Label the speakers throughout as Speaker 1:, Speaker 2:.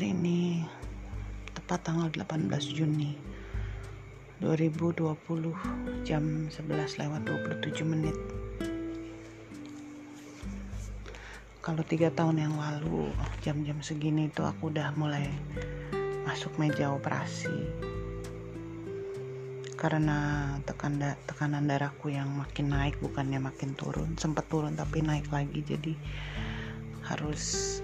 Speaker 1: ini tepat tanggal 18 Juni 2020 jam 11 lewat 27 menit. Kalau tiga tahun yang lalu jam-jam segini itu aku udah mulai masuk meja operasi. Karena tekan da tekanan darahku yang makin naik bukannya makin turun sempat turun tapi naik lagi. Jadi harus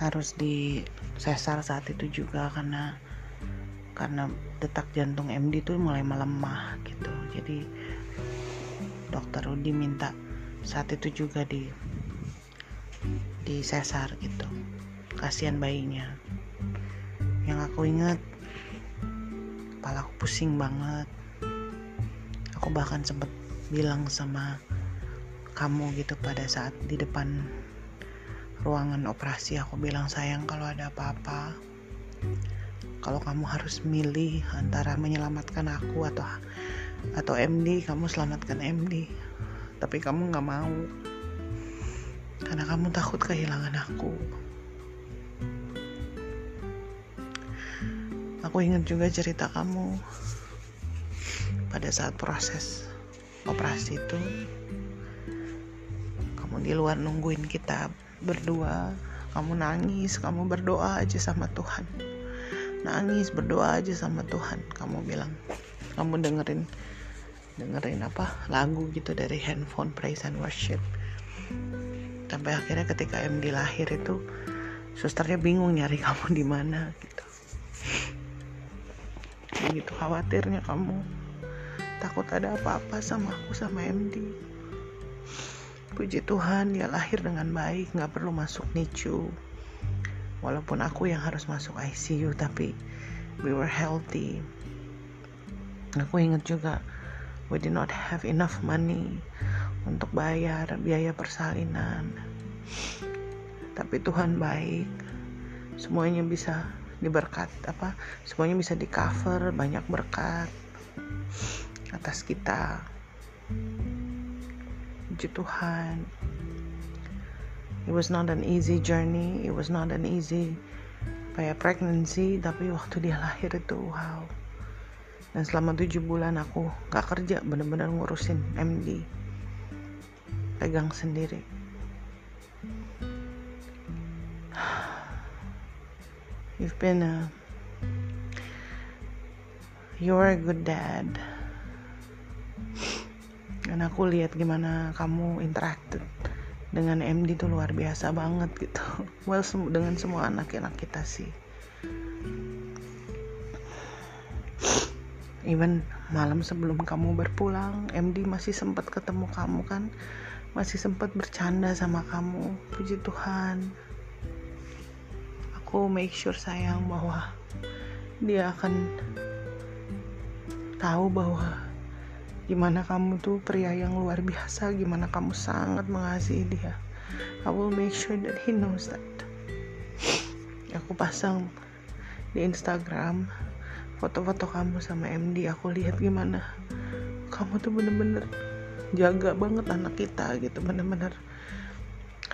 Speaker 1: harus di sesar saat itu juga karena karena detak jantung MD itu mulai melemah gitu. Jadi dokter Rudi minta saat itu juga di di sesar gitu. Kasihan bayinya. Yang aku ingat kepala aku pusing banget. Aku bahkan sempat bilang sama kamu gitu pada saat di depan ruangan operasi aku bilang sayang kalau ada apa-apa kalau kamu harus milih antara menyelamatkan aku atau atau MD kamu selamatkan MD tapi kamu nggak mau karena kamu takut kehilangan aku. Aku ingat juga cerita kamu pada saat proses operasi itu. Kamu di luar nungguin kita berdua. Kamu nangis kamu berdoa aja sama Tuhan. Nangis berdoa aja sama Tuhan kamu bilang. Kamu dengerin dengerin apa lagu gitu dari handphone praise and worship. Sampai akhirnya ketika MD lahir itu susternya bingung nyari kamu di mana gitu. Begitu khawatirnya kamu. Takut ada apa-apa sama aku sama MD Puji Tuhan dia lahir dengan baik Gak perlu masuk NICU. Walaupun aku yang harus masuk ICU Tapi we were healthy. Aku ingat juga We did not have enough money Untuk bayar biaya persalinan. Tapi Tuhan baik. Semuanya bisa diberkat apa Semuanya bisa di cover Banyak berkat Atas kita Puji Tuhan. It was not an easy journey. It was not an easy kayak pregnancy. Tapi waktu dia lahir itu wow. Dan selama tujuh bulan aku gak kerja bener-bener ngurusin MD. Pegang sendiri. You've been a You're a good dad dan aku lihat gimana kamu interacted dengan MD itu luar biasa banget gitu. Well dengan semua anak-anak kita sih. Even malam sebelum kamu berpulang MD masih sempat ketemu kamu kan? Masih sempat bercanda sama kamu. Puji Tuhan. Aku make sure sayang bahwa dia akan tahu bahwa gimana kamu tuh pria yang luar biasa? Gimana kamu sangat mengasihi dia? I will make sure that he knows that. Aku pasang di Instagram foto-foto kamu sama MD aku lihat gimana. Kamu tuh bener-bener jaga banget anak kita gitu. Bener-bener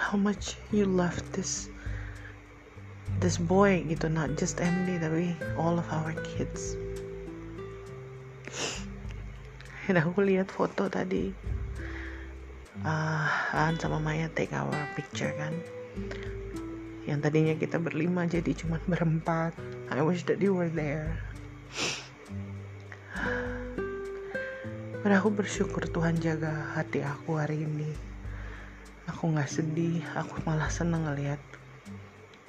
Speaker 1: how much you love this this boy gitu. Not just MD tapi all of our kids dan aku lihat foto tadi uh, An sama Maya take our picture kan? Yang tadinya kita berlima jadi cuma berempat. I wish that you were there. Dan aku bersyukur Tuhan jaga hati aku hari ini. Aku nggak sedih aku malah seneng ngeliat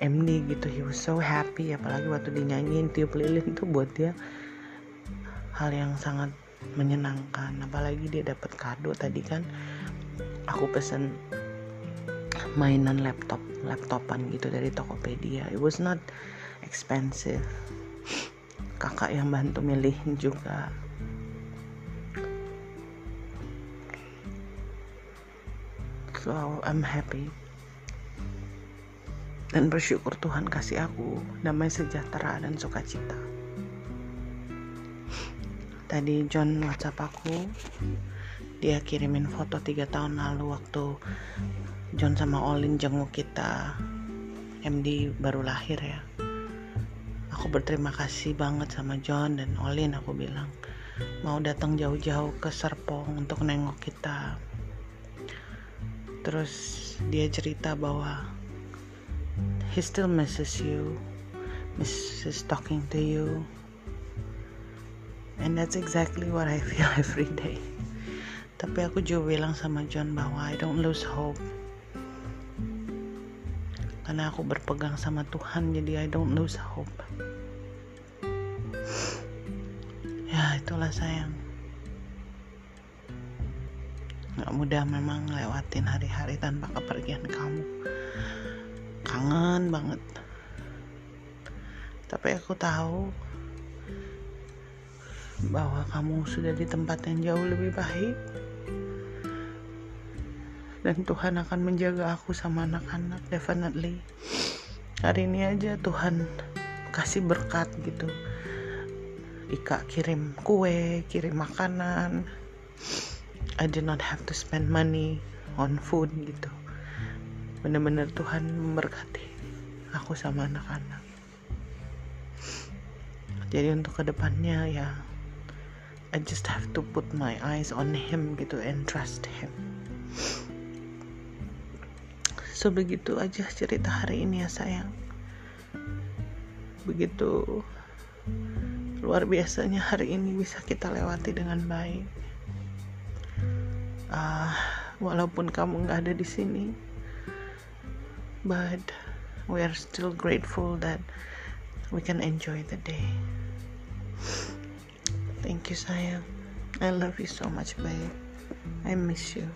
Speaker 1: MD gitu. He was so happy apalagi waktu dinyanyiin tiup lilin tuh buat dia hal yang sangat menyenangkan. Apalagi dia dapat kado tadi kan aku pesen mainan laptop laptopan gitu dari Tokopedia. It was not expensive. Kakak yang bantu milihin juga. So I'm happy. Dan bersyukur Tuhan kasih aku damai sejahtera dan sukacita tadi John WhatsApp aku. Dia kirimin foto tiga tahun lalu waktu John sama Olin jenguk kita. MD baru lahir ya. Aku berterima kasih banget sama John dan Olin aku bilang. Mau datang jauh-jauh ke Serpong untuk nengok kita. Terus dia cerita bahwa he still misses you misses talking to you and that's exactly what I feel every day. Tapi aku juga bilang sama John bahwa I don't lose hope. Karena aku berpegang sama Tuhan jadi I don't lose hope. Ya itulah sayang. Gak mudah memang lewatin hari-hari tanpa kepergian kamu. Kangen banget. Tapi aku tahu bahwa kamu sudah di tempat yang jauh lebih baik dan Tuhan akan menjaga aku sama anak-anak definitely hari ini aja Tuhan kasih berkat gitu Ika kirim kue, kirim makanan. I did not have to spend money on food gitu. Bener-bener Tuhan memberkati aku sama anak-anak. Jadi untuk ke depannya ya, I just have to put my eyes on Him gitu and trust Him. So begitu aja cerita hari ini ya sayang. Begitu luar biasanya hari ini bisa kita lewati dengan baik. Uh, walaupun kamu nggak ada di sini, but we are still grateful that we can enjoy the day. Thank you sayang. I love you so much, babe. I miss you.